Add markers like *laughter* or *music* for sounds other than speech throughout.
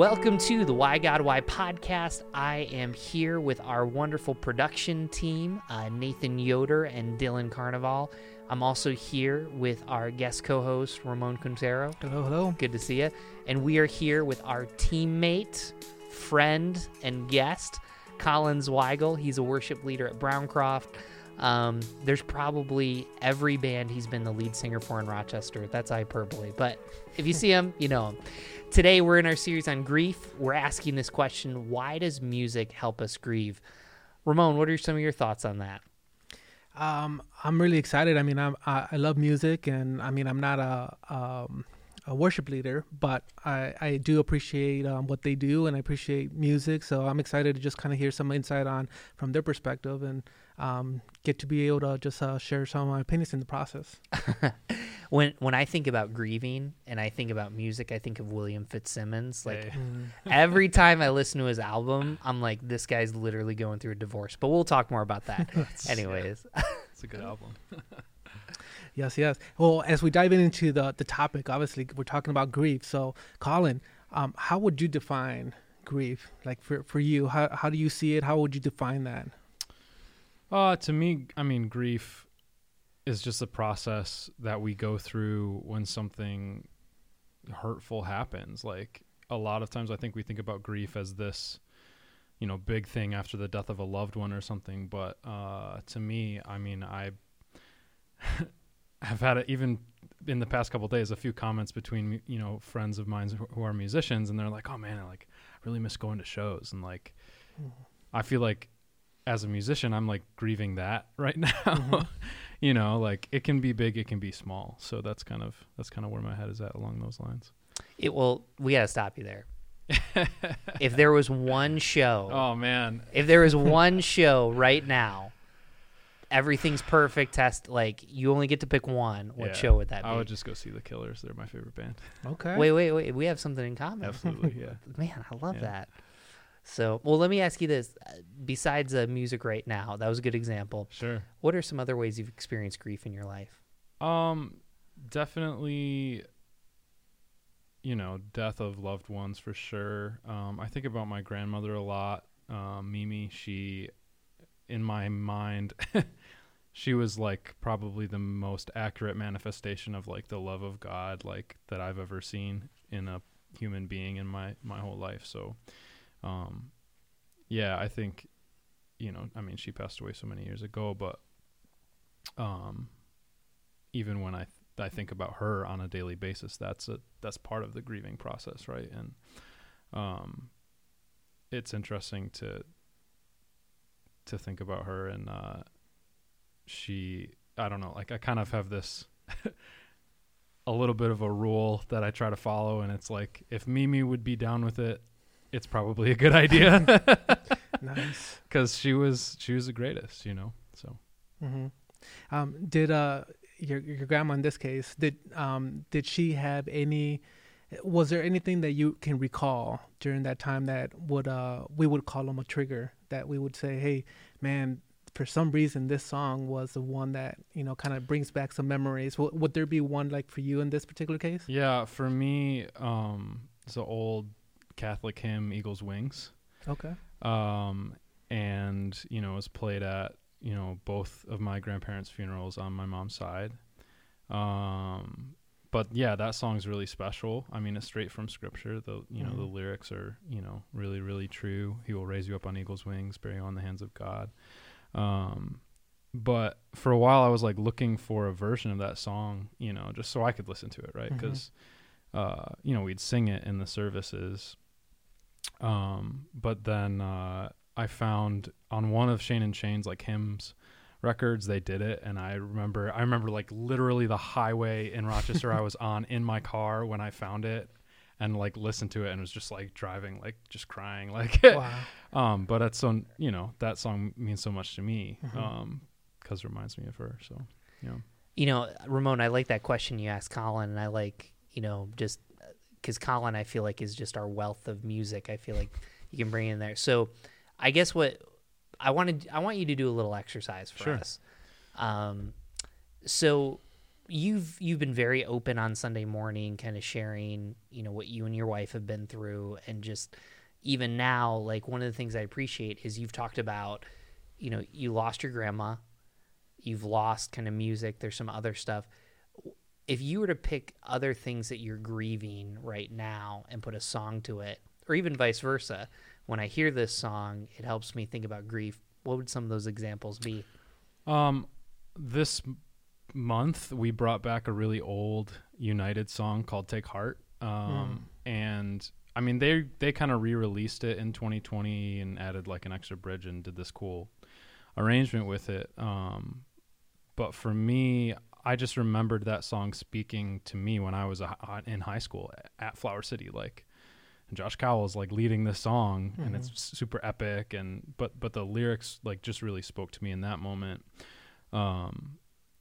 Welcome to the Why God Why podcast. I am here with our wonderful production team, uh, Nathan Yoder and Dylan Carnival. I'm also here with our guest co host, Ramon Quintero. Hello, hello. Good to see you. And we are here with our teammate, friend, and guest, Collins Weigel. He's a worship leader at Browncroft. Um, there's probably every band he's been the lead singer for in Rochester. That's hyperbole, but if you see *laughs* him, you know him. Today, we're in our series on grief. We're asking this question Why does music help us grieve? Ramon, what are some of your thoughts on that? Um, I'm really excited. I mean, I'm, I, I love music, and I mean, I'm not a um, a worship leader, but I, I do appreciate um, what they do, and I appreciate music. So I'm excited to just kind of hear some insight on from their perspective, and um, get to be able to just uh, share some of my opinions in the process. *laughs* when when I think about grieving and I think about music, I think of William Fitzsimmons. Like hey. every time I listen to his album, I'm like, this guy's literally going through a divorce. But we'll talk more about that. *laughs* Anyways, it's a good *laughs* album. yes, yes. Well, as we dive into the the topic, obviously we're talking about grief. So, Colin, um, how would you define grief? Like for for you, how how do you see it? How would you define that? Uh, to me, I mean, grief is just a process that we go through when something hurtful happens. Like a lot of times, I think we think about grief as this, you know, big thing after the death of a loved one or something. But uh, to me, I mean, I *laughs* have had it even in the past couple days a few comments between you know friends of mine who are musicians, and they're like, "Oh man, I like really miss going to shows," and like, mm-hmm. I feel like as a musician, I'm like grieving that *laughs* right now. Mm-hmm. *laughs* you know, like it can be big, it can be small. So that's kind of that's kind of where my head is at along those lines. It will. We gotta stop you there. *laughs* if there was one show, oh man, if there was one show right now, everything's perfect. Test like you only get to pick one. What yeah, show would that be? I would just go see the Killers. They're my favorite band. Okay. Wait, wait, wait. We have something in common. Absolutely, yeah. *laughs* man, I love yeah. that. So, well, let me ask you this: uh, besides uh, music, right now, that was a good example. Sure. What are some other ways you've experienced grief in your life? Um, definitely. You know, death of loved ones for sure. Um, I think about my grandmother a lot. Um, Mimi, she, in my mind, *laughs* she was like probably the most accurate manifestation of like the love of God, like that I've ever seen in a human being in my my whole life. So um, yeah, I think, you know, I mean, she passed away so many years ago, but um, even when I th- I think about her on a daily basis, that's a that's part of the grieving process, right? And um, it's interesting to to think about her, and uh, she, I don't know, like I kind of have this. *laughs* a little bit of a rule that I try to follow, and it's like if Mimi would be down with it, it's probably a good idea. *laughs* nice. Because she was she was the greatest, you know. So. Mm-hmm. Um, did uh your your grandma in this case did um did she have any? Was there anything that you can recall during that time that would uh we would call them a trigger that we would say, hey man, for some reason this song was the one that you know kind of brings back some memories. W- would there be one like for you in this particular case? Yeah, for me, um, it's an old Catholic hymn Eagle's Wings. Okay. Um, and you know, was played at you know both of my grandparents' funerals on my mom's side. Um, but yeah, that song's really special. I mean, it's straight from scripture. The you know mm-hmm. the lyrics are you know really really true. He will raise you up on eagle's wings, bear you on the hands of God. Um, but for a while, I was like looking for a version of that song, you know, just so I could listen to it, right? Because mm-hmm. uh, you know we'd sing it in the services, um, but then uh, I found on one of Shane and Shane's like hymns records they did it and I remember I remember like literally the highway in Rochester I *laughs* was on in my car when I found it and like listened to it and was just like driving like just crying *laughs* like wow. um but that's so you know that song means so much to me mm-hmm. um cuz it reminds me of her so you know you know Ramon I like that question you asked Colin and I like you know just because Colin, I feel like, is just our wealth of music. I feel like you can bring in there. So, I guess what I wanted, I want you to do a little exercise for sure. us. Um, so you've you've been very open on Sunday morning, kind of sharing, you know, what you and your wife have been through, and just even now, like one of the things I appreciate is you've talked about, you know, you lost your grandma, you've lost kind of music. There's some other stuff. If you were to pick other things that you're grieving right now and put a song to it, or even vice versa, when I hear this song, it helps me think about grief. What would some of those examples be? Um, this month we brought back a really old United song called "Take Heart," um, and I mean they they kind of re-released it in 2020 and added like an extra bridge and did this cool arrangement with it. Um, but for me, I just remembered that song speaking to me when I was a, in high school at Flower City, like. And Josh Cowell is like leading this song, and it's super epic, and but but the lyrics like just really spoke to me in that moment um,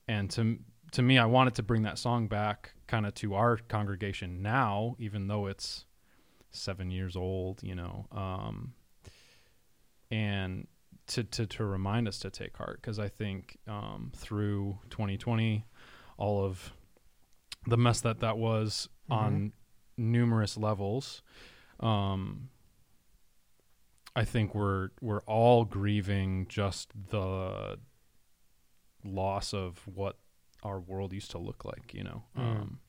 and to to me, I wanted to bring that song back, kind of to our congregation now, even though it's seven years old, you know, um, and to to to remind us to take heart, because I think um, through 2020, all of the mess that that was on numerous levels. Um, I think we're we're all grieving just the loss of what our world used to look like you know Mm. um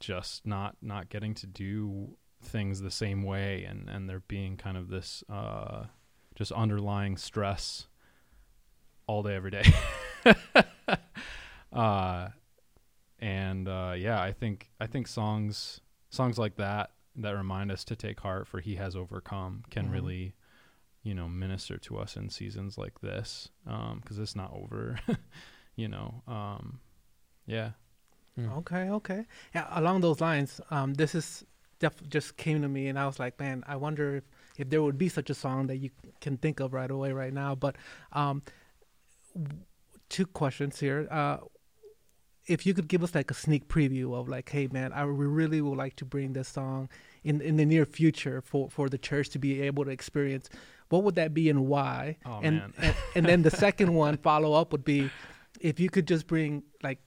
just not not getting to do things the same way and and there being kind of this uh just underlying stress all day every day *laughs* uh and uh yeah i think i think songs songs like that that remind us to take heart for he has overcome can Mhm. really you know minister to us in seasons like this um because it's not over *laughs* you know um yeah Okay, okay. Yeah, along those lines, um, this is def- just came to me, and I was like, man, I wonder if, if there would be such a song that you can think of right away, right now. But um, two questions here. Uh, if you could give us like a sneak preview of like, hey, man, I re- really would like to bring this song in in the near future for for the church to be able to experience. What would that be and why? Oh, and, man. and and then the second one follow up would be if you could just bring like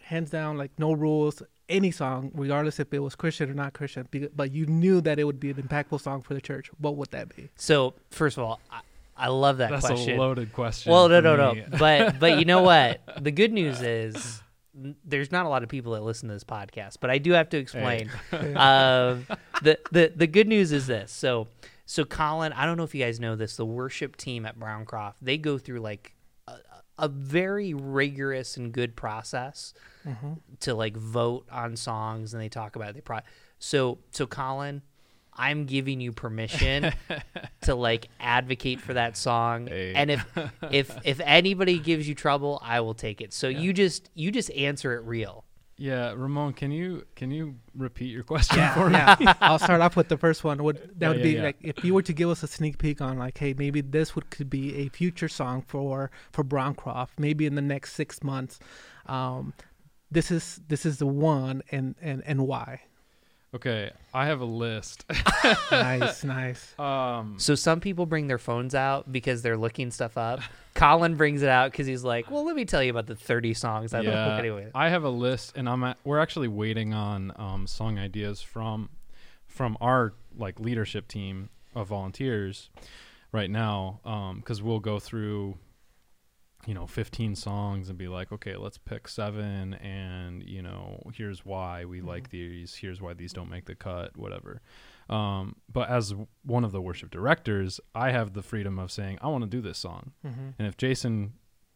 hands down like no rules any song regardless if it was christian or not christian but you knew that it would be an impactful song for the church what would that be So first of all, I, I love that question. that's question. a loaded question well, no, no, no. But but you know what? *laughs* The good news is there's not a lot of people that listen to this podcast, but I do have to explain. um, *laughs* the the the good news is this. So so Colin, I don't know if you guys know this. The worship team at Browncroft they go through like a, very rigorous and good process mm-hmm. to like vote on songs, and they talk about it. They pro- so so Colin. I'm giving you permission *laughs* to like advocate for that song, Hey. and if if if anybody gives you trouble, I will take it. So you just you just answer it real. Yeah ramon can you can you repeat your question for me? yeah. I'll start off with the first one. Would that Yeah, would yeah, be yeah. like if you were to give us a sneak peek on like hey maybe this would could be a future song for for browncroft maybe in the next six months um this is this is the one and and and why okay i have a list nice *laughs* nice um So some people bring their phones out because they're looking stuff up. Colin brings it out because he's like, "Well, let me tell you about the 30 songs I like." yeah, Anyway, I have a list, and I'm at, we're actually waiting on um, song ideas from from our like leadership team of volunteers right now, because we'll go through you know 15 songs and be like, okay, let's pick seven, and you know here's why we like these, here's why these don't make the cut, whatever. Um, but as one of the worship directors, I have the freedom of saying I want to do this song, mm-hmm. and if Jason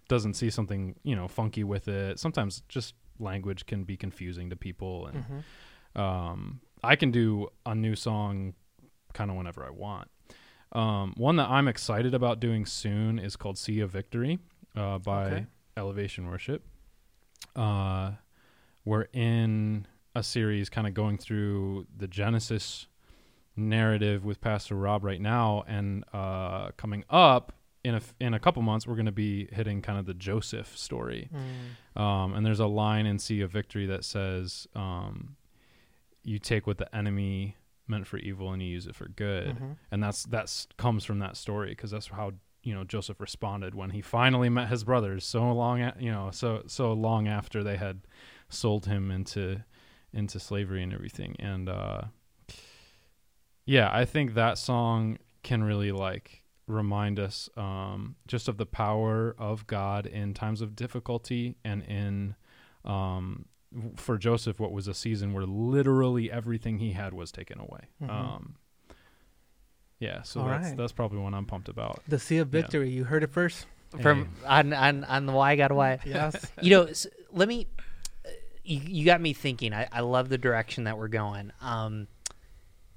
doesn't see something, you know, funky with it, sometimes just language can be confusing to people and Mm-hmm. um I can do a new song kind of whenever I want. Um one that I'm excited about doing soon is called See a Victory uh by Okay. Elevation Worship. Uh we're in a series kind of going through the Genesis narrative with Pastor Rob right now and uh coming up in a in a couple months we're going to be hitting kind of the Joseph story. Mm. Um, and there's a line in See a Victory that says, um, "You take what the enemy meant for evil and you use it for good," Mhm. and that's that's comes from that story because that's how you know Joseph responded when he finally met his brothers so long a- you know so so long after they had sold him into into slavery and everything and uh yeah I think that song can really like remind us um just of the power of God in times of difficulty and in um for Joseph what was a season where literally everything he had was taken away Mhm. um yeah so All that's right. that's probably one I'm pumped about The See a Yeah. Victory. You heard it first. From on on on the Why God Why. Yes. *laughs* you know, s let me. uh, You, you got me thinking. I, I love the direction that we're going. Um,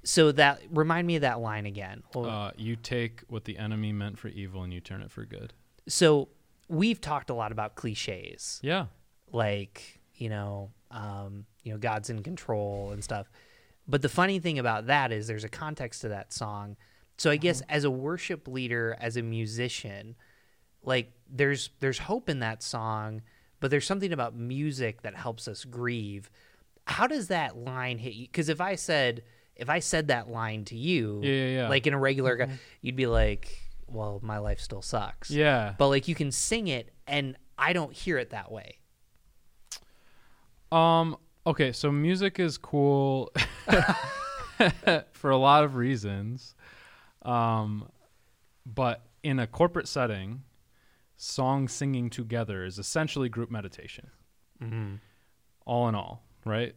so that remind me of that line again. Well, Uh, you take what the enemy meant for evil and you turn it for good. so we've talked a lot about cliches, Yeah. like you know, um, you know, God's in control and stuff. But the funny thing about that is there's a context to that song. So I guess as a worship leader, as a musician, like there's there's hope in that song, but there's something about music that helps us grieve. How does that line hit you? Because if I said if I said that line to you, Yeah, yeah, yeah. like in a regular, guy, you'd be like, "Well, my life still sucks." Yeah. but like you can sing it, and I don't hear it that way. Um. Okay. So music is cool *laughs* *laughs* for a lot of reasons, um, but in a corporate setting, song singing together is essentially group meditation. Mm-hmm. All in all, right?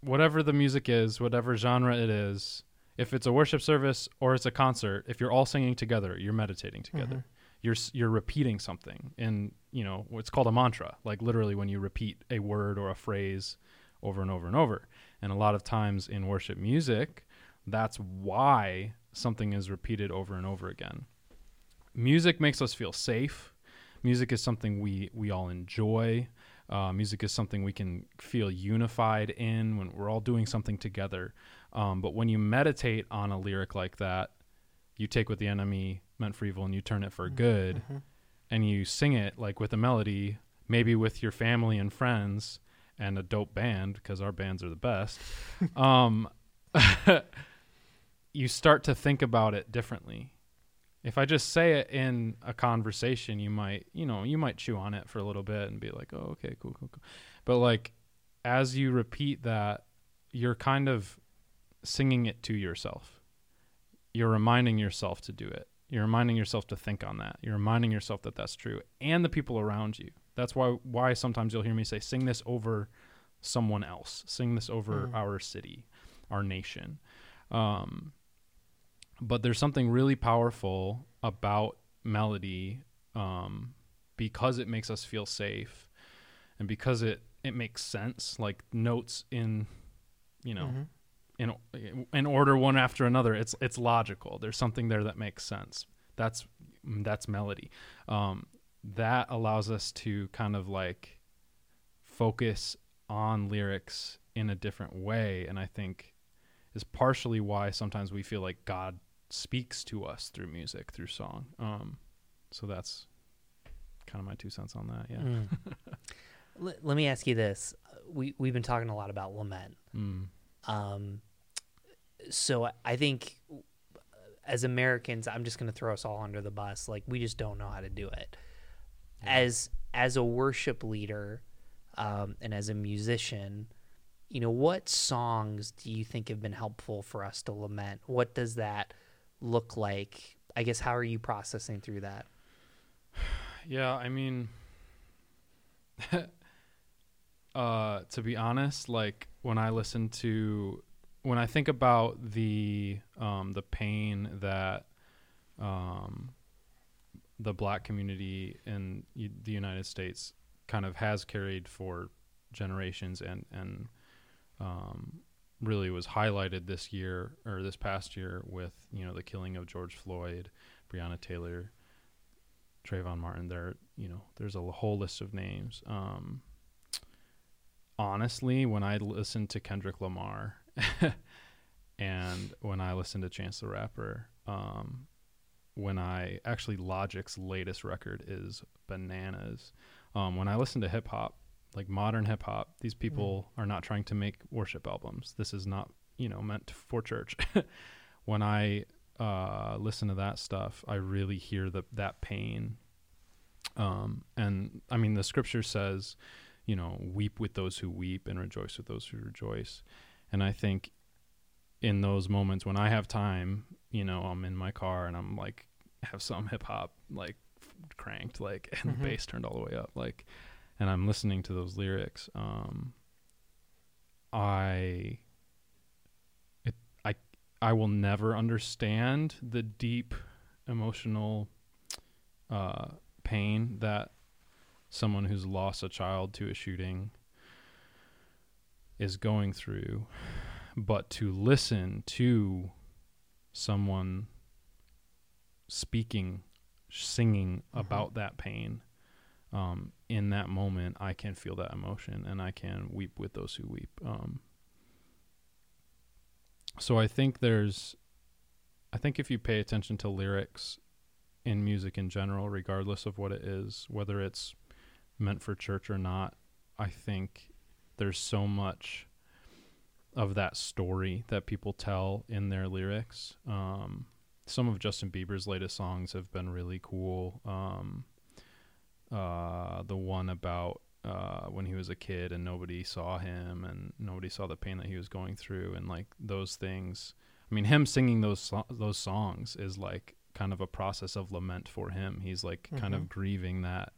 Whatever the music is, whatever genre it is, if it's a worship service or it's a concert, if you're all singing together, you're meditating together. You're you're repeating something, and you know what's called a mantra, like literally when you repeat a word or a phrase over and over and over. And a lot of times in worship music, that's why something is repeated over and over again. Music makes us feel safe. Music is something we we all enjoy. Uh, music is something we can feel unified in when we're all doing something together. Um, but when you meditate on a lyric like that, you take what the enemy meant for evil and you turn it for good, and you sing it like with a melody, maybe with your family and friends and a dope band because our bands are the best. *laughs* um, *laughs* you start to think about it differently. If I just say it in a conversation, you might, you know, you might chew on it for a little bit and be like, "Oh, okay, cool, cool, cool." But like as you repeat that, you're kind of singing it to yourself. You're reminding yourself to do it. You're reminding yourself to think on that. You're reminding yourself that that's true and the people around you. That's why why sometimes you'll hear me say sing this over someone else. Sing this over Mm. our city, our nation. Um but there's something really powerful about melody um, because it makes us feel safe and because it it makes sense like notes in you know Mhm. in in order one after another it's it's logical. There's something there that makes sense. That's that's melody. Um, that allows us to kind of like focus on lyrics in a different way and i think is partially why sometimes we feel like god speaks to us through music through song um, so that's kind of my two cents on that yeah Mm. *laughs* let, let me ask you this: we we've been talking a lot about lament. mm. Um, so I- I think as Americans, I'm just going to throw us all under the bus. Like we just don't know how to do it. As as a worship leader, um, and as a musician, you know, what songs do you think have been helpful for us to lament? What does that look like? I guess how are you processing through that? Yeah, I mean, *laughs* uh, to be honest, like when I listen to, when I think about the um, the pain that um, the black community in the United States kind of has carried for generations, and and um, really was highlighted this year or this past year with you know the killing of George Floyd, Breonna Taylor, Trayvon Martin. There, you know, there's a whole list of names. Um, honestly, when I listen to Kendrick Lamar *laughs* and when I listen to Chance the Rapper, um, when I actually Logic's latest record is Bananas. Um, when I listen to hip hop, like modern hip hop, these people are not trying to make worship albums. This is not, you know, meant for church. *laughs* when I uh, listen to that stuff, I really hear the that pain. Um, and I mean, the scripture says, you know, weep with those who weep and rejoice with those who rejoice. And I think in those moments when I have time, you know, I'm in my car and I'm like, have some hip hop like cranked, like, *laughs* and Mhm. the bass turned all the way up, like, and I'm listening to those lyrics. Um, I, it, I, I will never understand the deep emotional, uh, pain that someone who's lost a child to a shooting is going through but to listen to someone speaking singing Mhm. about that pain um, in that moment i can feel that emotion and i can weep with those who weep um, so i think there's i think if you pay attention to lyrics in music in general regardless of what it is whether it's meant for church or not i think there's so much of that story that people tell in their lyrics. Um, some of Justin Bieber's latest songs have been really cool. Um, uh, the one about uh, when he was a kid and nobody saw him and nobody saw the pain that he was going through and like those things. I mean, him singing those so- those songs is like kind of a process of lament for him. He's like kind Mhm. of grieving that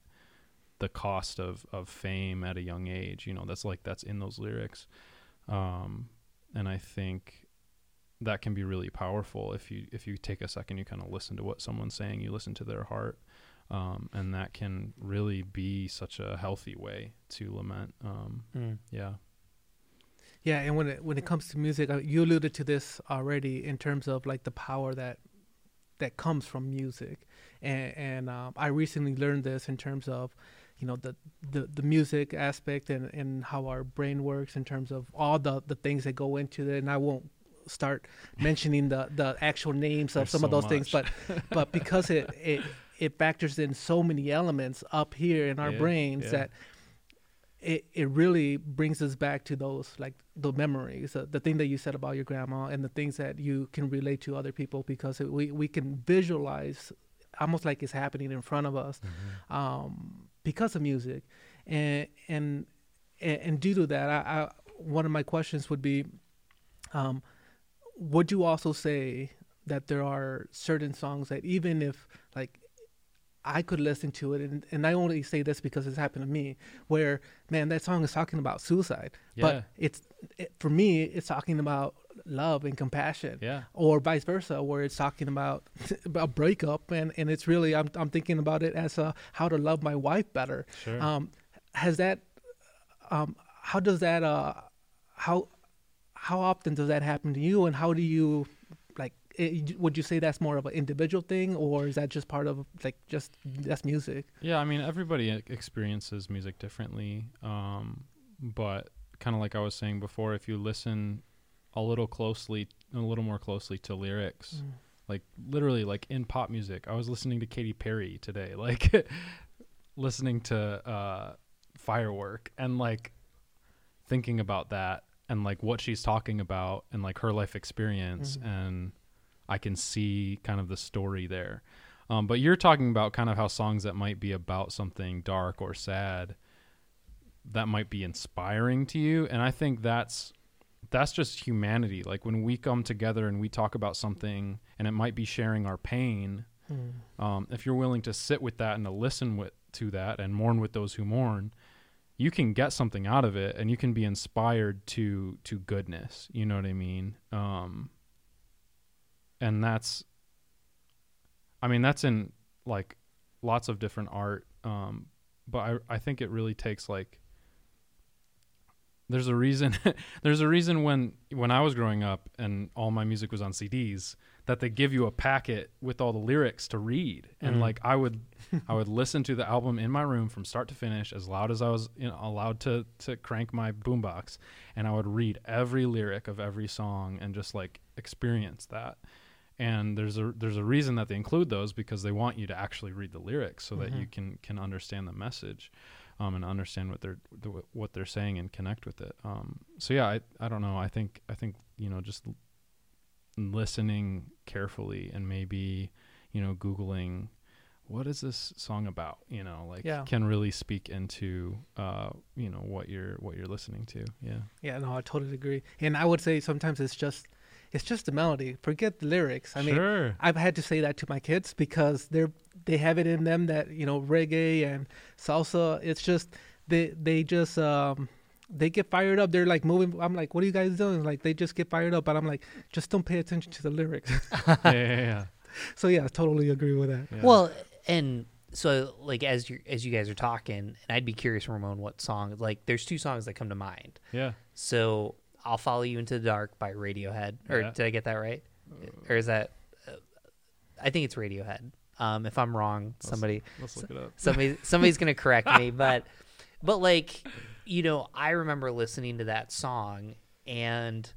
the cost of of fame at a young age. You know, that's like that's in those lyrics. Um, and I think that can be really powerful if you if you take a second, you kind of listen to what someone's saying, you listen to their heart, um, and that can really be such a healthy way to lament. Um, Mm. yeah, Yeah, and when it when it comes to music, uh, you alluded to this already in terms of like the power that that comes from music, and and um, I recently learned this in terms of you know the the, the music aspect and, and how our brain works in terms of all the, the things that go into it, and I won't start mentioning the, the actual names of There's some of so those things, but but because it, it it factors in so many elements up here in our Yeah, brains yeah. that it it really brings us back to those like the memories, uh, the thing that you said about your grandma, and the things that you can relate to other people because it, we we can visualize almost like it's happening in front of us um, because of music, and and and and due to that, I, I one of my questions would be, um, would you also say that there are certain songs that even if like I could listen to it, and, and I only say this because it's happened to me, where man, that song is talking about suicide, yeah, but it's it, for me, it's talking about love and compassion, yeah. or vice versa, where it's talking about *laughs* a breakup, and and it's really I'm I'm thinking about it as a how to love my wife better. Sure. Um, has that, um, how does that, uh, how, how often does that happen to you, and how do you, it, would you say that's more of an individual thing, or is that just part of like just that's music? Yeah, I mean everybody experiences music differently, um, but kind of like I was saying before, if you listen a little closely, a little more closely to lyrics, like literally like in pop music, I was listening to Katy Perry today, *laughs* like listening to uh, Firework and like thinking about that and like what she's talking about and like her life experience Mhm. and I can see kind of the story there. Um, but you're talking about kind of how songs that might be about something dark or sad that might be inspiring to you and I think that's that's just humanity like when we come together and we talk about something and it might be sharing our pain Mm. um, if you're willing to sit with that and to listen with to that and mourn with those who mourn you can get something out of it and you can be inspired to to goodness you know what i mean um and that's i mean that's in like lots of different art um but i i think it really takes like there's a reason *laughs* there's a reason when when I was growing up and all my music was on CDs that they give you a packet with all the lyrics to read. And Mhm. like I would *laughs* I would listen to the album in my room from start to finish as loud as I was you know, allowed to to crank my boombox. And I would read every lyric of every song and just like experience that and there's a there's a reason that they include those because they want you to actually read the lyrics so that you Mhm. can can understand the message um, and understand what they're the, what they're saying and connect with it. Um, so yeah, I I don't know. I think I think you know just l- listening carefully and maybe you know googling what is this song about you know like Yeah. can really speak into uh you know what you're what you're listening to yeah Yeah, no, I totally agree. And I would say sometimes it's just it's just the melody. Forget the lyrics. I mean, sure I've had to say that to my kids because they're they have it in them that you know reggae and salsa. It's just they they just um they get fired up. They're like moving. I'm like, what are you guys doing? Like they just get fired up, but I'm like, just don't pay attention to the lyrics. *laughs* yeah, yeah, yeah, *laughs* so yeah, I totally agree with that. yeah. Well, and so like as you as you guys are talking, and I'd be curious, Ramon, what song? Like, there's two songs that come to mind. yeah So I'll follow you into the dark by Radiohead. Or Yeah. did I get that right? Or is that? Uh, I think it's Radiohead. Um, if I'm wrong, Let's- somebody let's look it up somebody somebody's gonna correct me *laughs* but but like you know i remember listening to that song and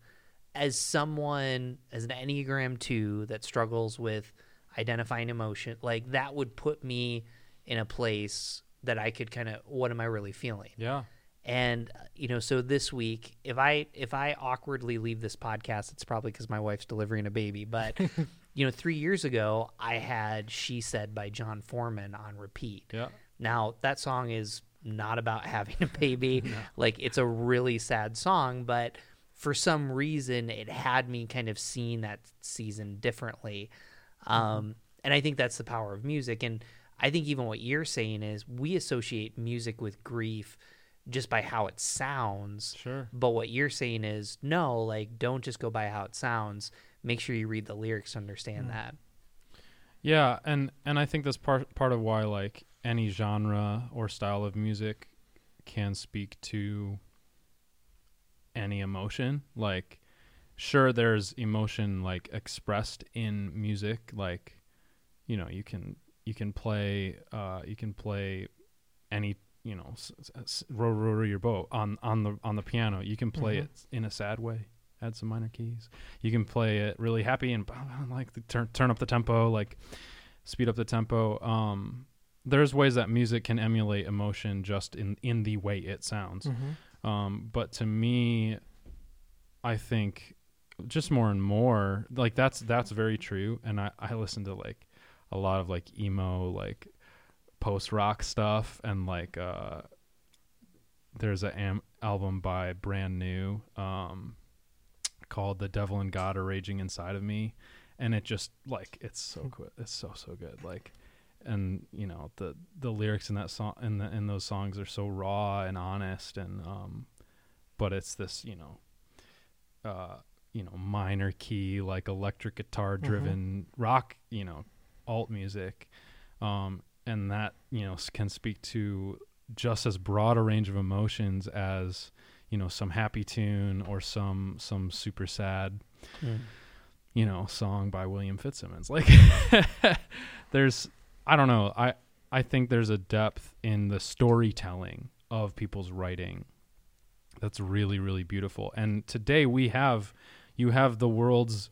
as someone as an enneagram 2 that struggles with identifying emotion like that would put me in a place that i could kind of what am i really feeling yeah and uh, you know so this week if i if i awkwardly leave this podcast it's probably because my wife's delivering a baby. But *laughs* you know three years ago i had she said by Jon Foreman on repeat. Yeah. Now that song is not about having a baby. *laughs* Like it's a really sad song but for some reason it had me kind of seeing that season differently. Um, and i think that's the power of music. And i think even what you're saying is we associate music with grief just by how it sounds. Sure. But what you're saying is no like don't just go by how it sounds. Make sure you read the lyrics to understand that. Yeah, and and I think that's part part of why like any genre or style of music can speak to any emotion. Like sure there's emotion like expressed in music. Like you know, you can you can play uh you can play any you know, s- s- row row row your boat on on the on the piano. You can play Mhm. it in a sad way, add some minor keys. You can play it really happy and *laughs* like the, turn turn up the tempo, like speed up the tempo. Um, there's ways that music can emulate emotion just in in the way it sounds. Mm-hmm. Um, but to me, I think just more and more like that's that's very true. And I I listen to like a lot of like emo like post rock stuff and like uh there's a am- album by brand new um called the devil and god are raging inside of me. And it just like it's so good it's so so good like and you know the the lyrics in that song in the in those songs are so raw and honest and um but it's this you know uh you know minor key like electric guitar driven rock you know alt music. Um and that you know can speak to just as broad a range of emotions as you know some happy tune or some some super sad mm. you know song by William Fitzsimmons. *laughs* Like there's I don't know I I think there's a depth in the storytelling of people's writing that's really really beautiful. And today we have you have the world's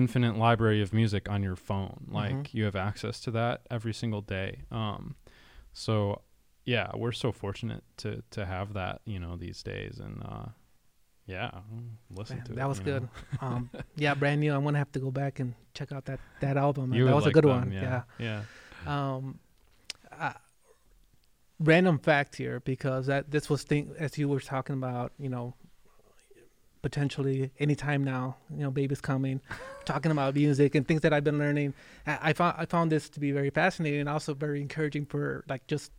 infinite library of music on your phone like Mhm. you have access to that every single day um so yeah we're so fortunate to to have that you know these days and uh yeah listen Man, to it that was good. *laughs* Um, yeah, brand new. I'm gonna have to go back and check out that that album. You that was like a good them, one. yeah Yeah. yeah Um, random fact here because that this was thing as you were talking about. You know, potentially anytime now. You know, baby's coming. talking about music and things that I've been learning. I, I found I found this to be very fascinating and also very encouraging for like just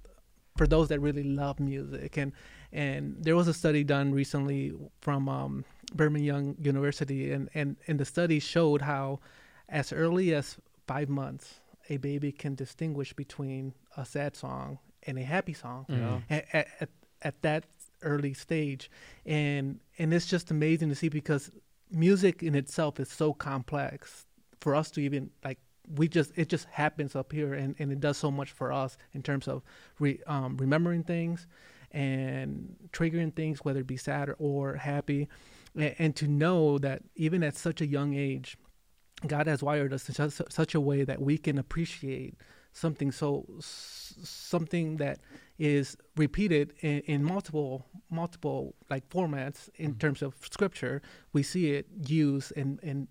for those that really love music and and there was a study done recently from um, Brigham Young University and, and and the study showed how as early as five months a baby can distinguish between a sad song and a happy song at, at, at, at that early stage. And and it's just amazing to see because music in itself is so complex for us to even like we just it just happens up here and, and it does so much for us in terms of re, um, remembering things and triggering things whether it be sad or, or happy. And, and to know that even at such a young age god has wired us in such, such a way that we can appreciate something so something that is repeated in, in multiple multiple like formats in terms of scripture we see it used in and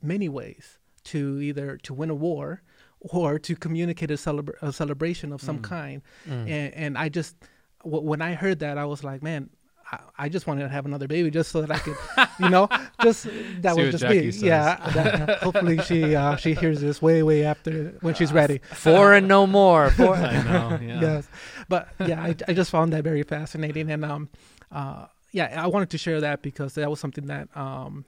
many ways to either to win a war or to communicate a, celebra- a celebration of some Mm. kind. Mm. And, and I just, w- when I heard that, I was like, man, I, I just wanted to have another baby just so that I could, you know, just *laughs* that See was what just me. Jackie says. Yeah. that- hopefully she uh, she hears this way way after when she's ready. Four and no more. *laughs* Four. I know. *laughs* Yeah. Yes, but yeah, I, I just found that very fascinating, and um, uh, yeah, I wanted to share that because that was something that um,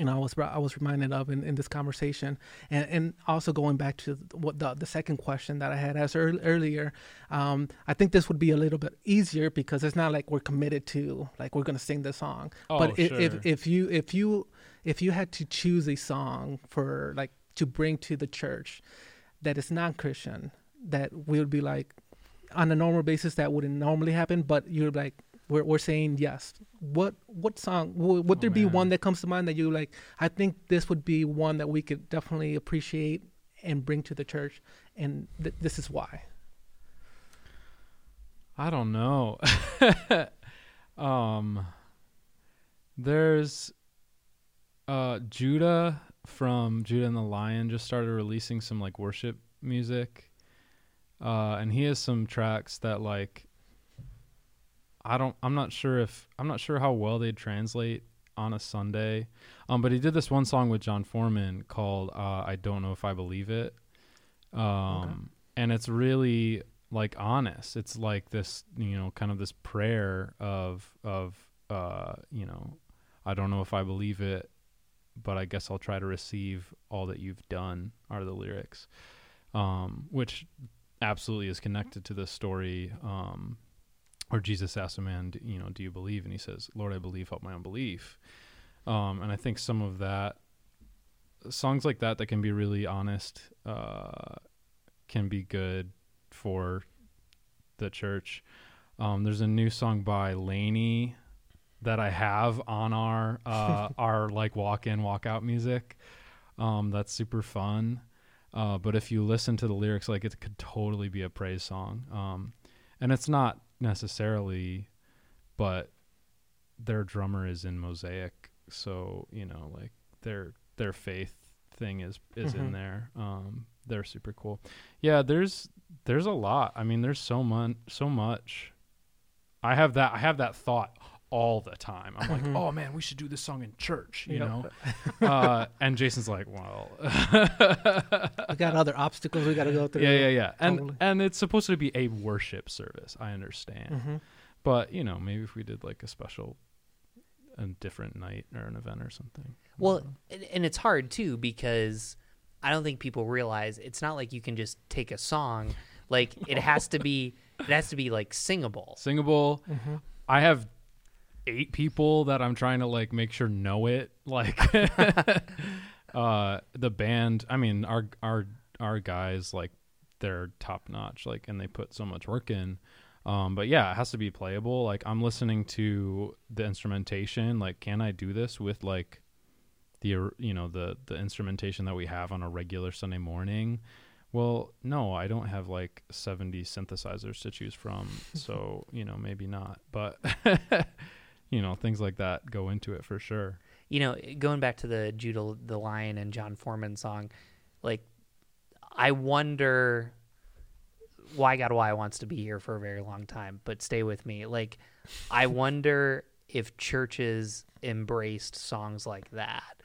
you know, I was I was reminded of in, in this conversation, and and also going back to what the the second question that I had asked ear- earlier, um, I think this would be a little bit easier because it's not like we're committed to like we're gonna sing this song, Oh, but if, sure. if if you if you if you had to choose a song for like to bring to the church that is non Christian, that we would be like on a normal basis that wouldn't normally happen, but you're like we're we're saying yes. What what song would, would Oh, there be man. one that comes to mind that you like? I think this would be one that we could definitely appreciate and bring to the church, and th- this is why. I don't know. *laughs* um, there's uh Judah from Judah and the Lion just started releasing some like worship music, uh, and he has some tracks that like I don't. I'm not sure if I'm not sure how well they'd translate on a Sunday. Um, but he did this one song with Jon Foreman called uh, "I Don't Know If I Believe It," um, and it's really like honest. It's like this, you know, kind of this prayer of of uh, you know, I don't know if I believe it, but I guess I'll try to receive all that you've done. Are the lyrics, um, which absolutely is connected to this story. Where Jesus asks a man, you know, do you believe? And he says, Lord, I believe, help my unbelief. Um, and I think some of that, songs like that, that can be really honest, uh, can be good for the church. Um, there's a new song by LANY that I have on our *laughs* uh, our like walk in walk out music. Um, that's super fun. Uh, but if you listen to the lyrics, like it could totally be a praise song. Um, and it's not necessarily, but their drummer is in Mosaic, so you know, like their their faith thing is is in Mhm. there. Um, they're super cool. Yeah, there's there's a lot. I mean, there's so much so much. I have that I have that thought all the time. I'm like, Mhm. oh man, we should do this song in church, you Yep. know. *laughs* uh, and Jason's like, well, We got other obstacles we got to go through. *laughs* yeah, yeah, yeah. And Totally. and it's supposed to be a worship service. I understand, hmm but you know, maybe if we did like a special, a different night or an event or something. Well, and, and it's hard too because I don't think people realize it's not like you can just take a song. Like it *laughs* has to be, it has to be like singable. singable. hmm I have eight people that I'm trying to like make sure know it. Like *laughs* uh the band, I mean our our our guys like they're top notch like and they put so much work in. Um but yeah, it has to be playable. Like I'm listening to the instrumentation, like can I do this with like the you know the the instrumentation that we have on a regular Sunday morning? Well, no, I don't have like 70 synthesizers to choose from. *laughs* So, you know, maybe not. But, *laughs* you know, things like that go into it for sure. You know, going back to the Judah the Lion and Jon Foreman song, like I wonder why God Why wants to be here for a very long time, but stay with me. Like I *laughs* wonder if churches embraced songs like that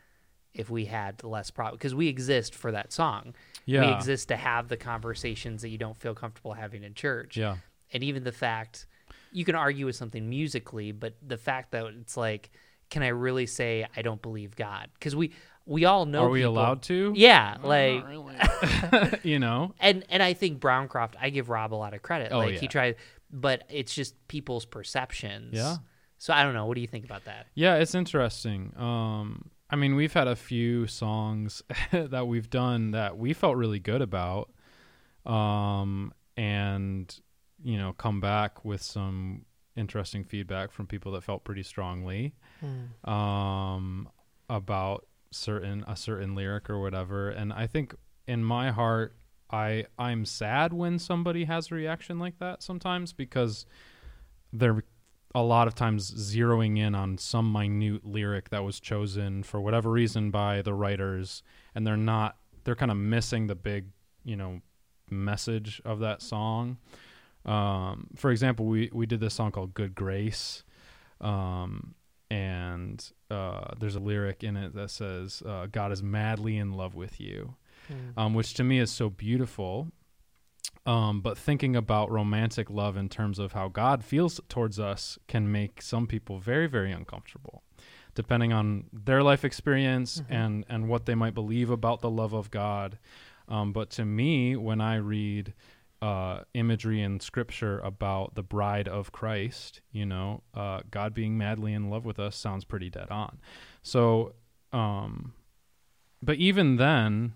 if we had less problem because we exist for that song. Yeah. We exist to have the conversations that you don't feel comfortable having in church. Yeah. And even the fact you can argue with something musically, but the fact that it's like, can I really say I don't believe God? Because we we all know. Are we people- allowed to? Yeah, Uh, like not really. *laughs* *laughs* you know? and and I think Browncroft, I give Rob a lot of credit. Oh, like yeah. he tried, but it's just people's perceptions. Yeah. So I don't know. What do you think about that? Yeah, it's interesting. Um, I mean, we've had a few songs *laughs* that we've done that we felt really good about, um, and you know, come back with some interesting feedback from people that felt pretty strongly um, about certain a certain lyric or whatever. And I think in my heart, I I'm sad when somebody has a reaction like that sometimes because they're a lot of times zeroing in on some minute lyric that was chosen for whatever reason by the writers. And they're not they're kind of missing the big you know message of that song um, for example we we did this song called good grace um, and uh, there's a lyric in it that says uh, god is madly in love with you Mm. um, which to me is so beautiful. Um, but thinking about romantic love in terms of how God feels towards us can make some people very, very uncomfortable, depending on their life experience Mhm. and and what they might believe about the love of God. Um, but to me, when I read uh, imagery in Scripture about the bride of Christ, you know, uh, God being madly in love with us sounds pretty dead on. So, um, but even then,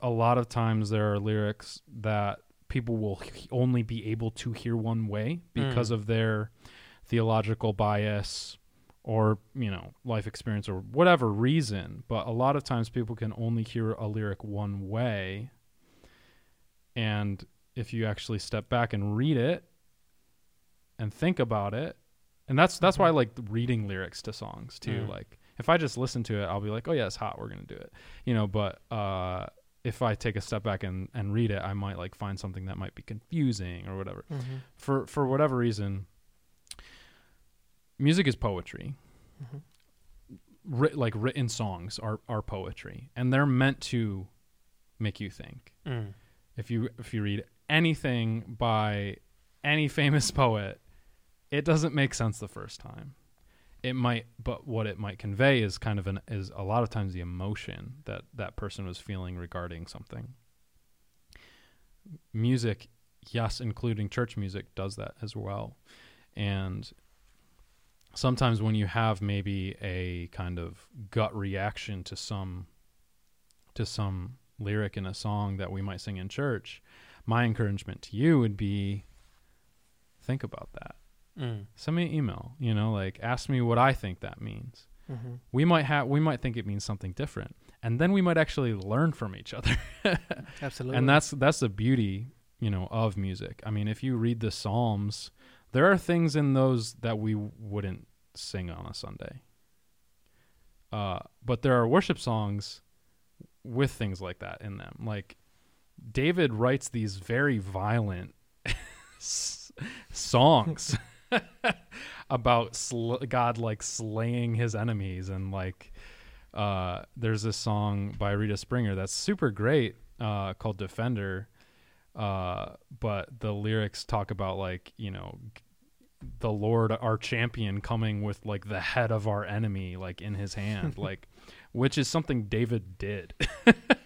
a lot of times there are lyrics that people will only be able to hear one way because Mm. of their theological bias or you know life experience or whatever reason but a lot of times people can only hear a lyric one way and if you actually step back and read it and think about it and that's that's why I like reading lyrics to songs too Mm. like if I just listen to it I'll be like oh yeah it's hot we're going to do it you know but uh if I take a step back and and read it I might like find something that might be confusing or whatever Mhm. for for whatever reason music is poetry Mhm. Writ, like written songs are are poetry and they're meant to make you think Mm. If you if you read anything by any famous *laughs* poet it doesn't make sense the first time. It might but what it might convey is kind of an is a lot of times the emotion that that person was feeling regarding something. Music yes including church music does that as well. And sometimes when you have maybe a kind of gut reaction to some to some lyric in a song that we might sing in church my encouragement to you would be think about that Mm. send me an email you know like ask me what i think that means Mhm. we might have we might think it means something different and then we might actually learn from each other *laughs* Absolutely. and that's that's the beauty you know of music i mean if you read the psalms there are things in those that we wouldn't sing on a sunday uh, but there are worship songs with things like that in them like david writes these very violent *laughs* songs *laughs* about sl- god like slaying his enemies and like uh, there's this song by Rita Springer that's super great uh, called Defender. Uh, but the lyrics talk about like, you know, the Lord, our champion, coming with like the head of our enemy, like in his hand, *laughs* like, which is something David did.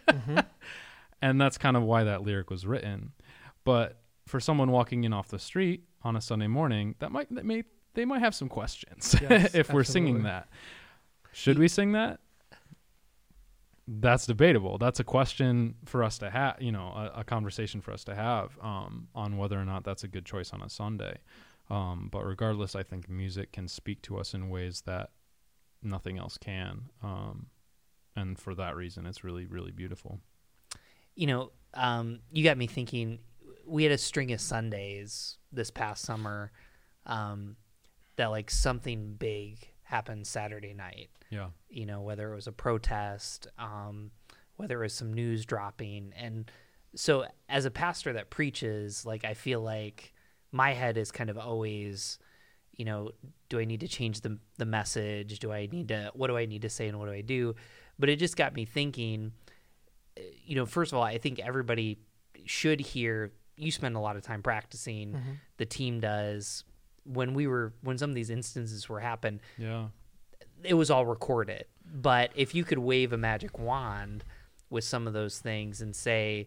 Mhm. *laughs* and that's kind of why that lyric was written. But for someone walking in off the street on a Sunday morning, that might, that may, they might have some questions *laughs* Yes, if we're singing that. Should we sing that? That's debatable. That's a question for us to have, you know, a, a conversation for us to have um, on whether or not that's a good choice on a Sunday. Um, but regardless, I think music can speak to us in ways that nothing else can. Um, and for that reason, it's really, really beautiful. You know, um, you got me thinking. We had a string of Sundays this past summer um, that like something big happened Saturday night. Yeah. you know, whether it was a protest, um, whether it was some news dropping. And so, as a pastor that preaches, like, I feel like my head is kind of always, you know, do I need to change the, the message? Do I need to, what do I need to say and what do I do? But it just got me thinking, uh, you know, first of all, I think everybody should hear, you spend a lot of time practicing, Mhm. the team does. When we were, when some of these instances were happen, Yeah. it was all recorded. But if you could wave a magic wand with some of those things and say,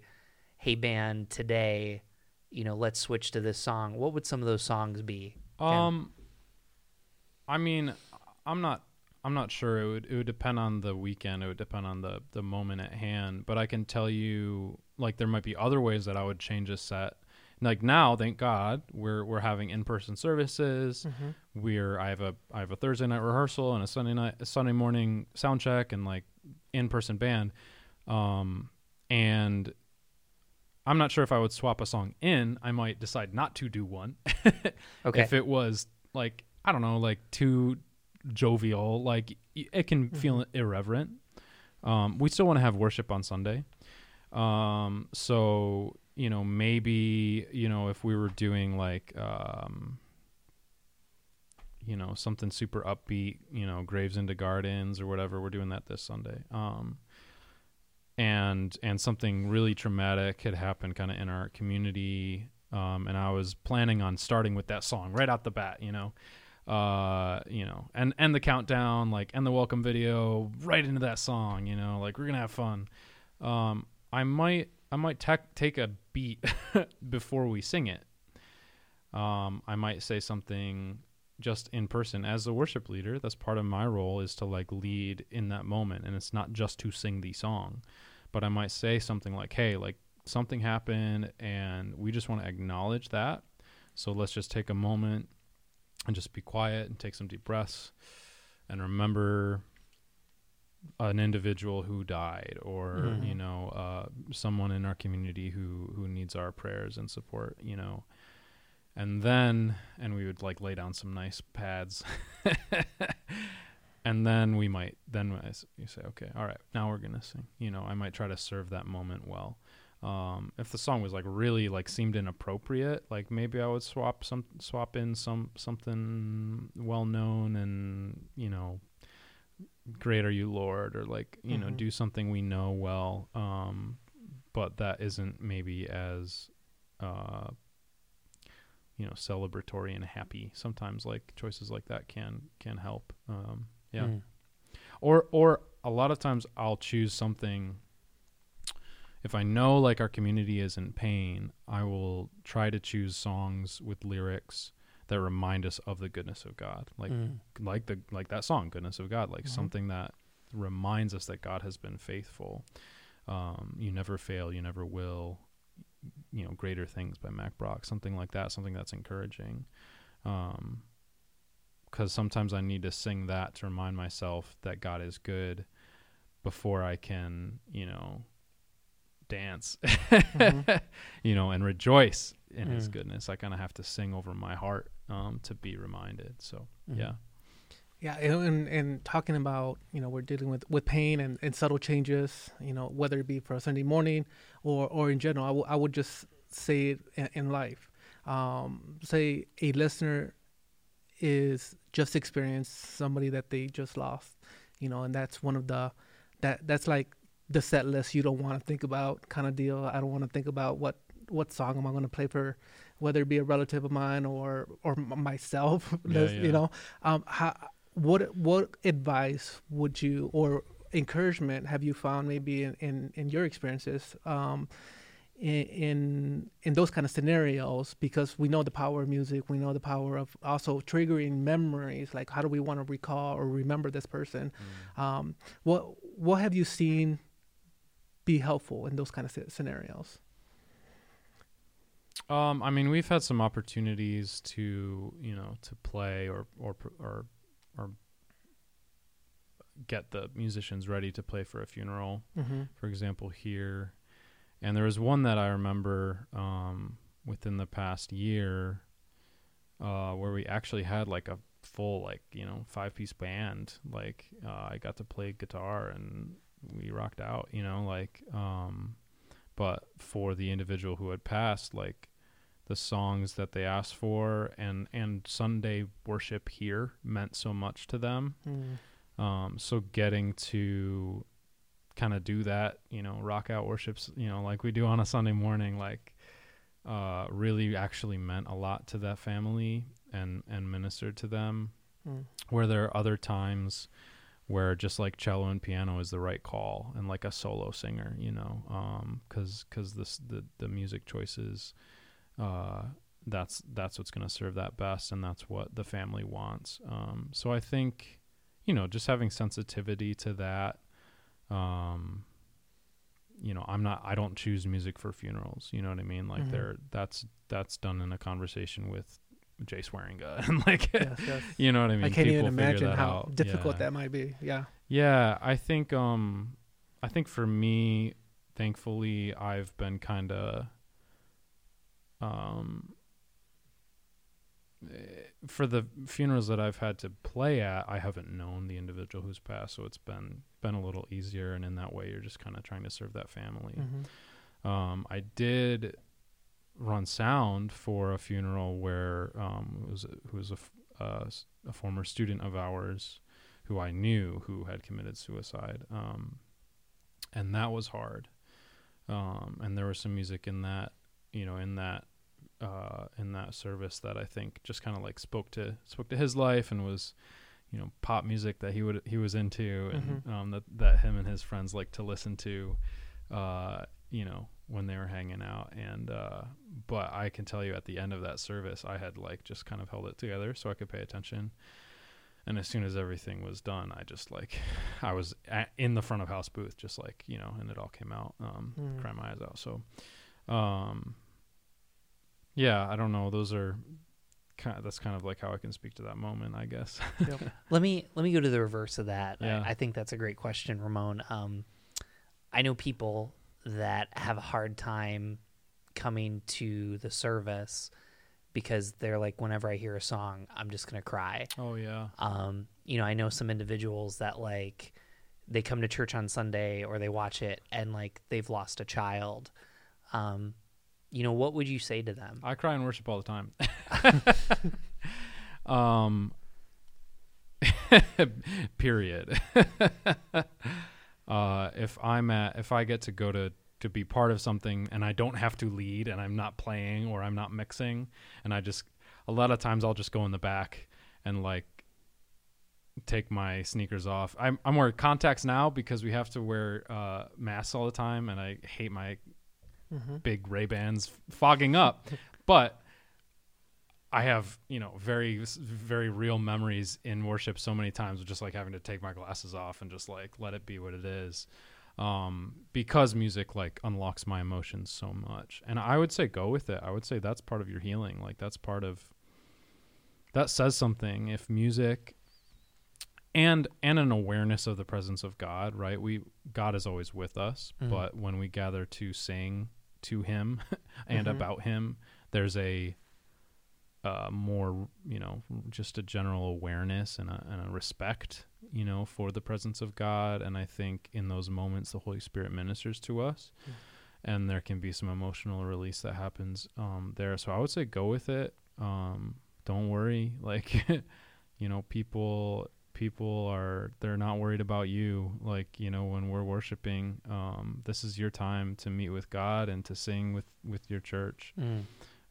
"Hey band, today, you know, let's switch to this song." What would some of those songs be? Ken? Um, I mean, I'm not. I'm not sure. It would. It would depend on the weekend. It would depend on the the moment at hand. But I can tell you, like, there might be other ways that I would change a set. Like now, thank God, we're we're having in person services. Mhm. We're I have a I have a Thursday night rehearsal and a Sunday night a Sunday morning sound check and like in person band. Um, and I'm not sure if I would swap a song in. I might decide not to do one *laughs* okay, if it was like I don't know, like too jovial. Like it can Mm-hmm. feel irreverent. Um, we still want to have worship on Sunday. Um, so you know, maybe you know, if we were doing like, um, you know, something super upbeat, you know, Graves into Gardens or whatever, we're doing that this Sunday. Um, and and something really traumatic had happened kind of in our community. Um, and I was planning on starting with that song right out the bat, you know? Uh you know and and the countdown like and the welcome video right into that song you know like we're gonna have fun. Um i might i might tec- take a beat *laughs* before we sing it. Um i might say something just in person. As a worship leader that's part of my role is to like lead in that moment and it's not just to sing the song but i might say something like hey like something happened and we just want to acknowledge that so let's just take a moment and just be quiet and take some deep breaths and remember an individual who died or Mhm. you know uh, someone in our community who who needs our prayers and support you know and then and we would like lay down some nice pads *laughs* and then we might then you say okay all right now we're gonna sing you know i might try to serve that moment well um, if the song was like really like seemed inappropriate, like maybe I would swap some swap in some something well known and you know, great are you Lord, or like you know Mhm. do something we know well, um, but that isn't maybe as uh, you know celebratory and happy. Sometimes like choices like that can can help. Um, yeah Mm. or or a lot of times I'll choose something if I know like our community is in pain, I will try to choose songs with lyrics that remind us of the goodness of God. Like Mm. like the like that song goodness of God, like Mhm. something that reminds us that God has been faithful. Um, you never fail, you never will. You know, greater things by Mack Brock, something like that, something that's encouraging. Um, because sometimes I need to sing that to remind myself that God is good before I can, you know, dance, Mhm. *laughs* you know, and rejoice in His Mm. goodness. I kind of have to sing over my heart um, to be reminded. So, Mhm. yeah. Yeah, and, and talking about you know we're dealing with, with pain and, and subtle changes, you know whether it be for a Sunday morning or or in general, I w- I would just say it in, in life. Um, say a listener is just experienced somebody that they just lost, you know, and that's one of the that that's like the set list you don't want to think about kind of deal. I don't want to think about what what song am I going to play for, whether it be a relative of mine or or myself, *laughs* Yeah, yeah. you know. Um, how what what advice would you or encouragement have you found maybe in in, in your experiences um, in, in those kind of scenarios because we know the power of music we know the power of also triggering memories like how do we want to recall or remember this person um, what what have you seen be helpful in those kind of scenarios Um, I mean, we've had some opportunities to, you know, to play or or or or get the musicians ready to play for a funeral. mm-hmm. for example, here. And there was one that I remember um, within the past year uh, where we actually had like a full, like, you know, five piece band. Like, uh, I got to play guitar and we rocked out, you know, like, um, but for the individual who had passed, like, the songs that they asked for and, and Sunday worship here meant so much to them. mm Um, so getting to kind of do that, you know, rock out worships, you know, like we do on a Sunday morning, like uh, really actually meant a lot to that family and and ministered to them. Mm. Where there are other times where just like cello and piano is the right call, and like a solo singer, you know, because because this the the music choices. Uh, that's that's what's going to serve that best, and that's what the family wants. Um, so I think, you know, just having sensitivity to that. Um, you know, I'm not. I don't choose music for funerals. You know what I mean? Like Mhm. there, that's that's done in a conversation with Jay Swearinga, *laughs* and like, yes, yes. *laughs* you know what I mean. I can't even People figure imagine how out. difficult Yeah. that might be. Yeah. Yeah, I think um I think for me, thankfully I've been kind of um for the funerals that I've had to play at, I haven't known the individual who's passed, so it's been been a little easier. And in that way, you're just kind of trying to serve that family. Mm-hmm. Um, I did run sound for a funeral where um, it was a, who was a, f- uh, a former student of ours who I knew who had committed suicide, um, and that was hard. Um, and there was some music in that, you know, in that uh, in that service that I think just kind of like spoke to spoke to his life and was, you know, pop music that he would he was into and Mhm. um, that that him and his friends like to listen to, uh, you know, when they were hanging out. And uh, but I can tell you at the end of that service, I had like just kind of held it together so I could pay attention. And as soon as everything was done, I just like, *laughs* I was at, in the front of house booth, just like you know, and it all came out, um, Mm. crying my eyes out. So, um, yeah, I don't know. Those are kind. that's kind of like how I can speak to that moment, I guess. *laughs* Yep. Let me let me go to the reverse of that. Yeah. I, I think that's a great question, Ramon. Um, I know people that have a hard time coming to the service because they're like, whenever I hear a song, I'm just gonna cry. oh yeah. Um, you know, I know some individuals that like they come to church on Sunday or they watch it and like they've lost a child. Um, you know, what would you say to them? I cry in worship all the time. *laughs* *laughs* um *laughs* period. uh if I'm at if I get to go to to be part of something and I don't have to lead and I'm not playing or I'm not mixing and I just a lot of times I'll just go in the back and like take my sneakers off. I'm I'm wearing contacts now because we have to wear uh masks all the time and I hate my Mm-hmm. big Ray Bans fogging up, *laughs* but I have you know very very real memories in worship so many times of just like having to take my glasses off and just like let it be what it is, um, because music like unlocks my emotions so much, and I would say go with it. I would say that's part of your healing. Like that's part of that says something. If music and and an awareness of the presence of God, right? We God is always with us, Mhm. but when we gather to sing to Him *laughs* and Mhm. about Him, there's a uh, more, you know, just a general awareness and a, and a respect, you know, for the presence of God. And I think in those moments, the Holy Spirit ministers to us, Mm. and there can be some emotional release that happens um, there. So I would say go with it. Um, don't worry, *laughs* like, you know, people people are they're not worried about you like you know when we're worshiping um this is your time to meet with god and to sing with with your church Mm.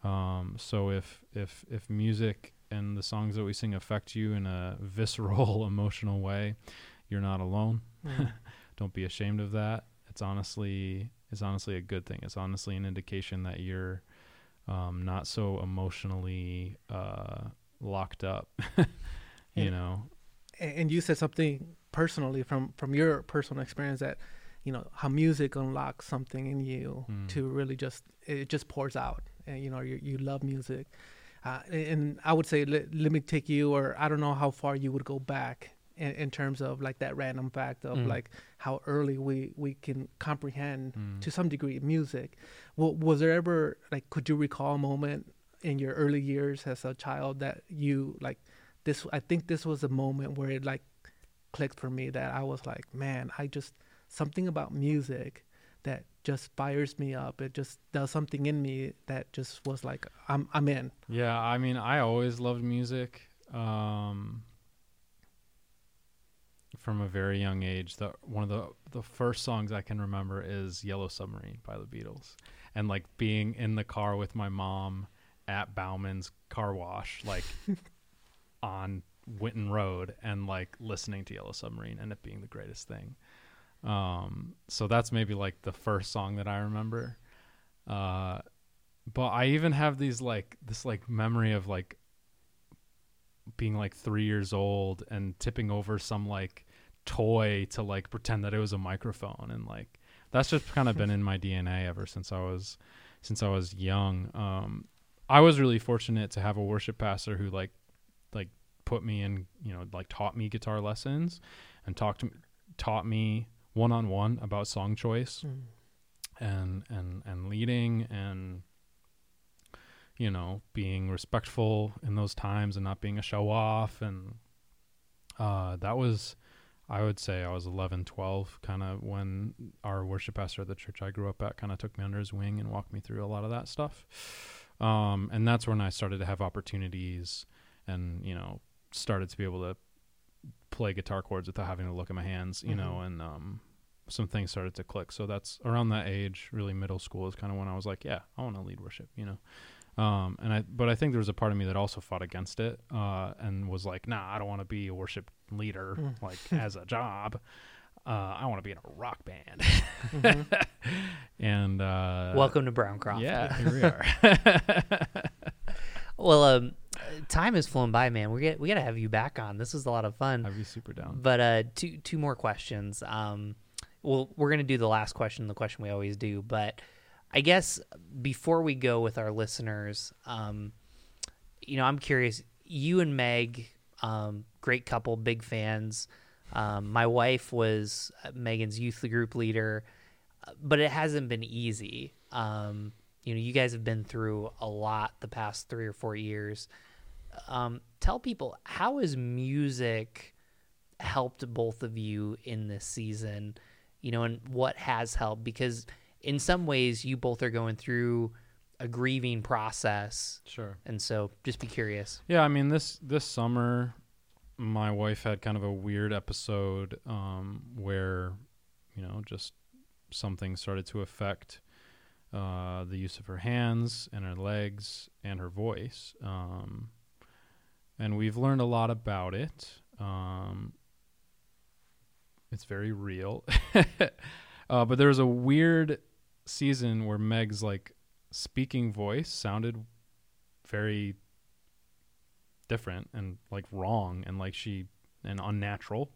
um, so if if if music and the songs that we sing affect you in a visceral, *laughs* emotional way, you're not alone. Mm. *laughs* Don't be ashamed of that. It's honestly it's honestly a good thing. It's honestly an indication that you're um, not so emotionally uh, locked up. *laughs* you know, and you said something personally from from your personal experience that you know how music unlocks something in you Mm. to really just it just pours out and you know you you love music uh, and I would say let, let me take you or I don't know how far you would go back in, in terms of like that random fact of Mm. like how early we we can comprehend Mm. to some degree music well, was there ever like could you recall a moment in your early years as a child that you like this i think this was a moment where it like clicked for me that i was like man i just something about music that just fires me up. It just does something in me that just was like i'm i'm in. Yeah, I mean, I always loved music. Um, from a very young age, the one of the the first songs I can remember is "Yellow Submarine" by the Beatles, and like being in the car with my mom at Bauman's car wash, like *laughs* on Winton Road, and like listening to "Yellow Submarine" and it being the greatest thing. Um, so that's maybe like the first song that I remember. Uh, but I even have these like this like memory of like being like three years old and tipping over some like toy to like pretend that it was a microphone and like that's just kind of been in my DNA ever since I was since I was young. Um, I was really fortunate to have a worship pastor who like like put me in you know like taught me guitar lessons and talked to taught me one on one about song choice and and and leading and you know, being respectful in those times and not being a show off. And uh, that was, I would say, I was 11, 12, kind of when our worship pastor at the church I grew up at kind of took me under his wing and walked me through a lot of that stuff. Um, and that's when I started to have opportunities and, you know, started to be able to play guitar chords without having to look at my hands, you know, and um, some things started to click. So that's around that age, really middle school is kind of when I was like, yeah, I want to lead worship, you know. Um, and I, but I think there was a part of me that also fought against it, uh, and was like, nah, I don't want to be a worship leader Mm. like *laughs* as a job. Uh, I want to be in a rock band. Mhm. *laughs* and uh, Welcome to Browncroft. yeah, here we *laughs* are. Well, um, time has flown by, man. We get we got to have you back on. This was a lot of fun. I'd be super down. But uh, two two more questions. Um, well, we're gonna do the last question, the question we always do. But I guess before we go with our listeners, um, you know, I'm curious. You and Meg, um, great couple, big fans. Um, my wife was uh, Megan's youth group leader, but it hasn't been easy. Um, you know, you guys have been through a lot the past three or four years. Um, tell people how has music helped both of you in this season, you know, and what has helped because in some ways you both are going through a grieving process. Sure. And so just be curious. Yeah, I mean this this summer, my wife had kind of a weird episode um, where, you know, just something started to affect uh, the use of her hands and her legs and her voice, um, and we've learned a lot about it. Um, it's very real, *laughs* uh, but there was a weird season where Meg's like speaking voice sounded very different and like wrong and like she and unnatural.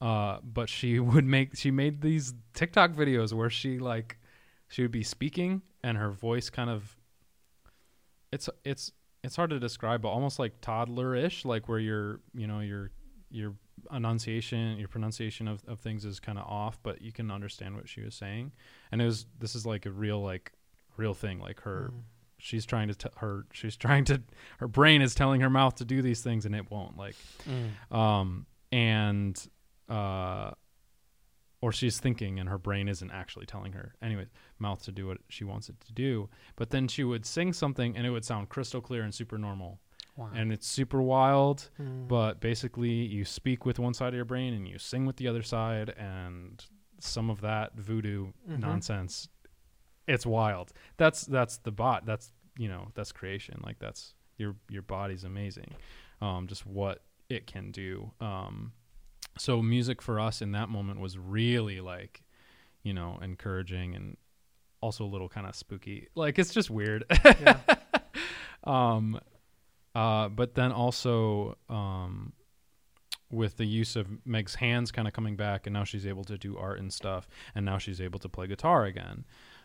Uh, but she *laughs* would make she made these TikTok videos where she like she would be speaking and her voice kind of it's it's it's hard to describe, but almost like toddler-ish, like where your you know your your enunciation, your pronunciation of, of things is kind of off, but you can understand what she was saying. And it was this is like a real like real thing, like her Mm. she's trying to t- her she's trying to her brain is telling her mouth to do these things and it won't like um and uh or she's thinking and her brain isn't actually telling her anyway mouth to do what she wants it to do but then she would sing something and it would sound crystal clear and super normal Wow. and it's super wild Mm. but basically you speak with one side of your brain and you sing with the other side and some of that voodoo Mhm. nonsense it's wild that's that's the bot that's you know that's creation like that's your your body's amazing um just what it can do um so music for us in that moment was really like you know encouraging and also a little kind of spooky. Like it's just weird. Yeah. *laughs* um uh but then also um with the use of Meg's hands kind of coming back and now she's able to do art and stuff and now she's able to play guitar again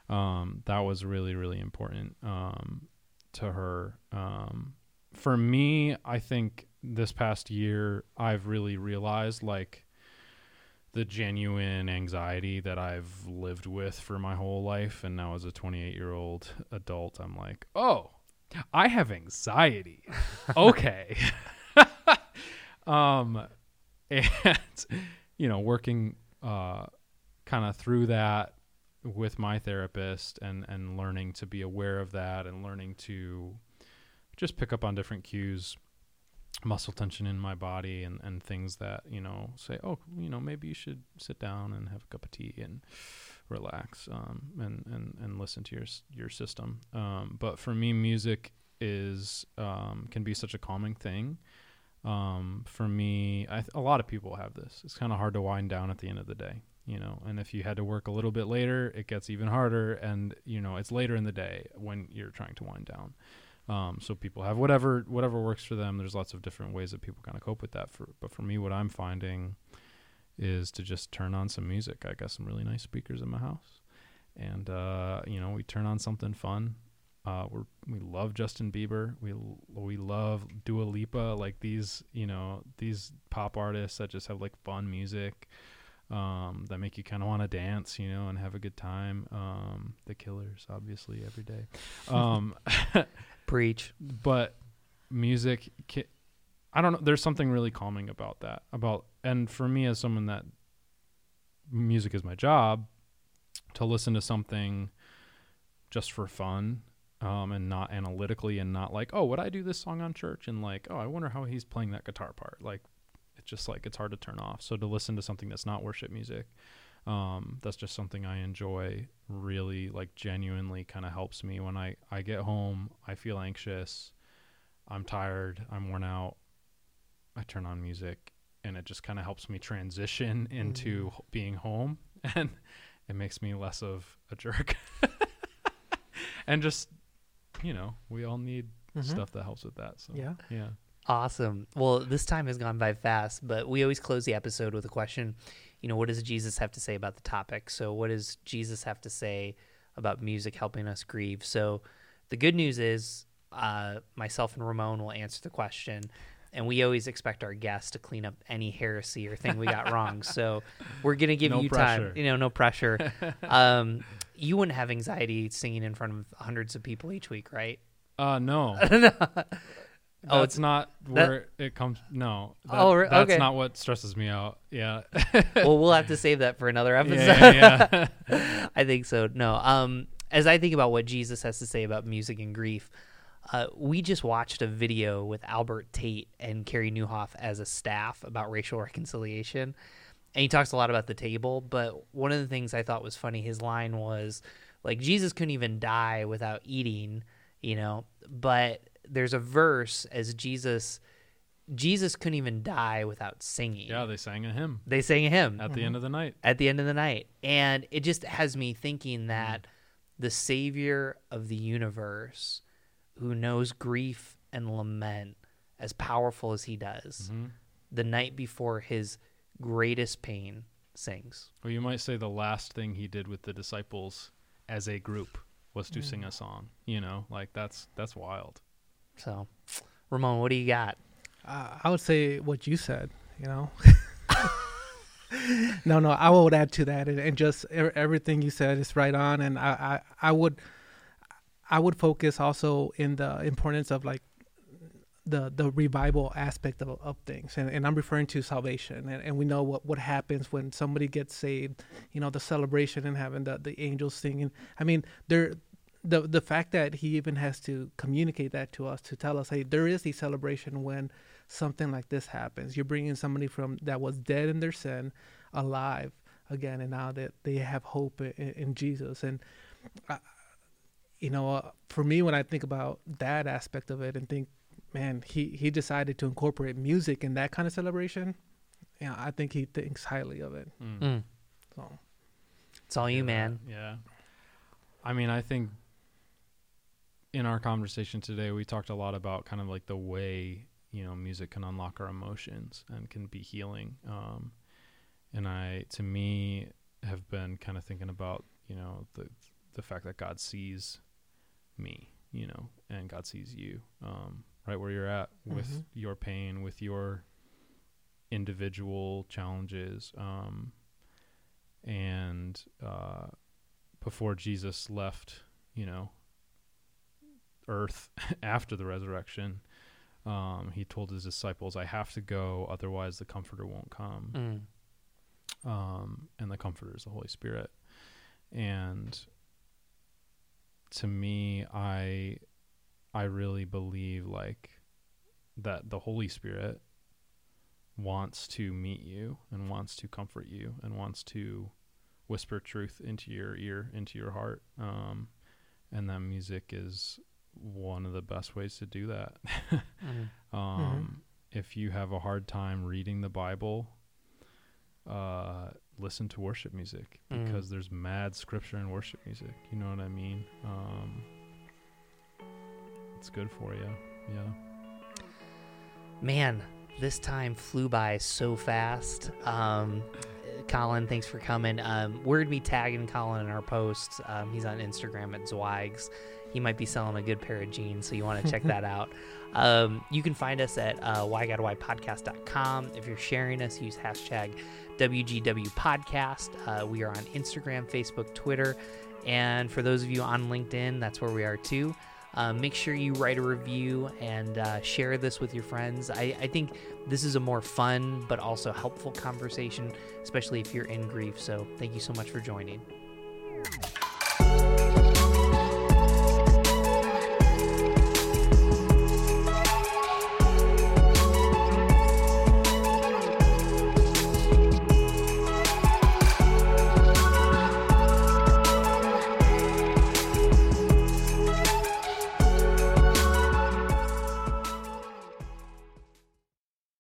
um that was really really important um to her. Um for me I think this past year I've really realized like the genuine anxiety that I've lived with for my whole life. And now as a 28 year old adult I'm like oh I have anxiety. *laughs* Okay. *laughs* Um and you know working uh kind of through that with my therapist and and learning to be aware of that and learning to just pick up on different cues muscle tension in my body and and things that you know say oh you know maybe you should sit down and have a cup of tea and relax um and and and listen to your your system. Um but for me music is um can be such a calming thing. Um for me I th- a lot of people have this. It's kind of hard to wind down at the end of the day you know and if you had to work a little bit later it gets even harder and you know it's later in the day when you're trying to wind down um, so people have whatever whatever works for them there's lots of different ways that people kind of cope with that for but for me what i'm finding is to just turn on some music i got some really nice speakers in my house and uh, you know we turn on something fun uh, we're we love Justin Bieber. We we love Dua Lipa. Like these, you know, these pop artists that just have like fun music, um, that make you kind of want to dance, you know, and have a good time. Um, the Killers, obviously, every day. *laughs* Um, *laughs* Preach. but music i don't know there's something really calming about that about and for me as someone that music is my job to listen to something just for fun um, and not analytically and not like oh would i do this song on church? and like oh i wonder how he's playing that guitar part. Like it's just like it's hard to turn off. So to listen to something that's not worship music um, that's just something i enjoy really like genuinely kind of helps me when i i get home i feel anxious i'm tired i'm worn out i turn on music and it just kind of helps me transition *laughs* into h- being home *laughs* and it makes me less of a jerk *laughs* and just you know we all need Mhm. stuff that helps with that so Yeah. yeah Awesome. Well, this time has gone by fast, but we always close the episode with a question. You know, what does Jesus have to say about the topic? So, what does Jesus have to say about music helping us grieve? So, the good news is, uh, myself and Ramon will answer the question, and we always expect our guests to clean up any heresy or thing we got wrong. So, we're gonna give No you time. You know, no pressure. *laughs* um, you wouldn't have anxiety singing in front of hundreds of people each week, right? uh no *laughs* *laughs* Oh, it's- not that- where it comes no that, Oh, that's not what stresses me out yeah *laughs* well, we'll have to save that for another *laughs* episode. yeah, yeah, *laughs* yeah. I think so. No. Um, as I think about what Jesus has to say about music and grief, uh, we just watched a video with Albert Tate and Carey Nieuwhof as a staff about racial reconciliation. And he talks a lot about the table, but one of the things I thought was funny, his line was like, Jesus couldn't even die without eating, you know, but there's a verse as Jesus, Jesus couldn't even die without singing. yeah they sang a hymn They sang a hymn at the end of the night at the end of the night. And it just has me thinking that the savior of the universe who knows grief and lament as powerful as he does, Mhm. the night before his greatest pain sings. Well, you might say the last thing he did with the disciples as a group was to Mm. sing a song. You know, like that's that's wild. So, Ramon, what do you got? Uh, I would say what you said. You know. *laughs* no, no, I would add to that, and, and just everything you said is right on. And I, I, I would, I would focus also in the importance of like the the revival aspect of, of things, and, and I'm referring to salvation, and, and we know what what happens when somebody gets saved. You know, the celebration and having the the angels singing. I mean, there. The, the fact that he even has to communicate that to us to tell us hey there is a celebration when something like this happens. You're bringing somebody from that was dead in their sin alive again, and now that they have hope in, in Jesus. And uh, you know, uh, for me, when I think about that aspect of it, and think, man, he he decided to incorporate music in that kind of celebration. Yeah, I think he thinks highly of it. Mm. Mm, So it's all you, Hear man. Yeah. I mean, I think in our conversation today, we talked a lot about kind of like the way you know music can unlock our emotions and can be healing. Um, and I, to me, have been kind of thinking about you know the the fact that God sees me, you know, and God sees you, um, right where you're at with Mhm. your pain, with your individual challenges. Um, and uh, before Jesus left, you know, earth *laughs* after the resurrection, um, he told his disciples, I have to go, otherwise the Comforter won't come. Mm, Um, and the Comforter is the Holy Spirit. And to me, I I really believe like that the Holy Spirit wants to meet you and wants to comfort you and wants to whisper truth into your ear, into your heart. Um, and that music is one of the best ways to do that. *laughs* mm. um, If you have a hard time reading the Bible, uh, listen to worship music Mm. because there's mad scripture in worship music. You know what I mean? Um, it's good for you. Yeah. Man, this time flew by so fast. Um, Colin, thanks for coming. Um, we're gonna be tagging Colin in our posts. Um, he's on Instagram at Zwags. He might be selling a good pair of jeans, so you want to check that *laughs* out. Um, you can find us at uh, whygodwhypodcast.com. If you're sharing us, use hashtag WGW Podcast. Uh, we are on Instagram, Facebook, Twitter, and for those of you on LinkedIn, that's where we are too. Uh, make sure you write a review and uh, share this with your friends. I, I think this is a more fun but also helpful conversation, especially if you're in grief. So, thank you so much for joining.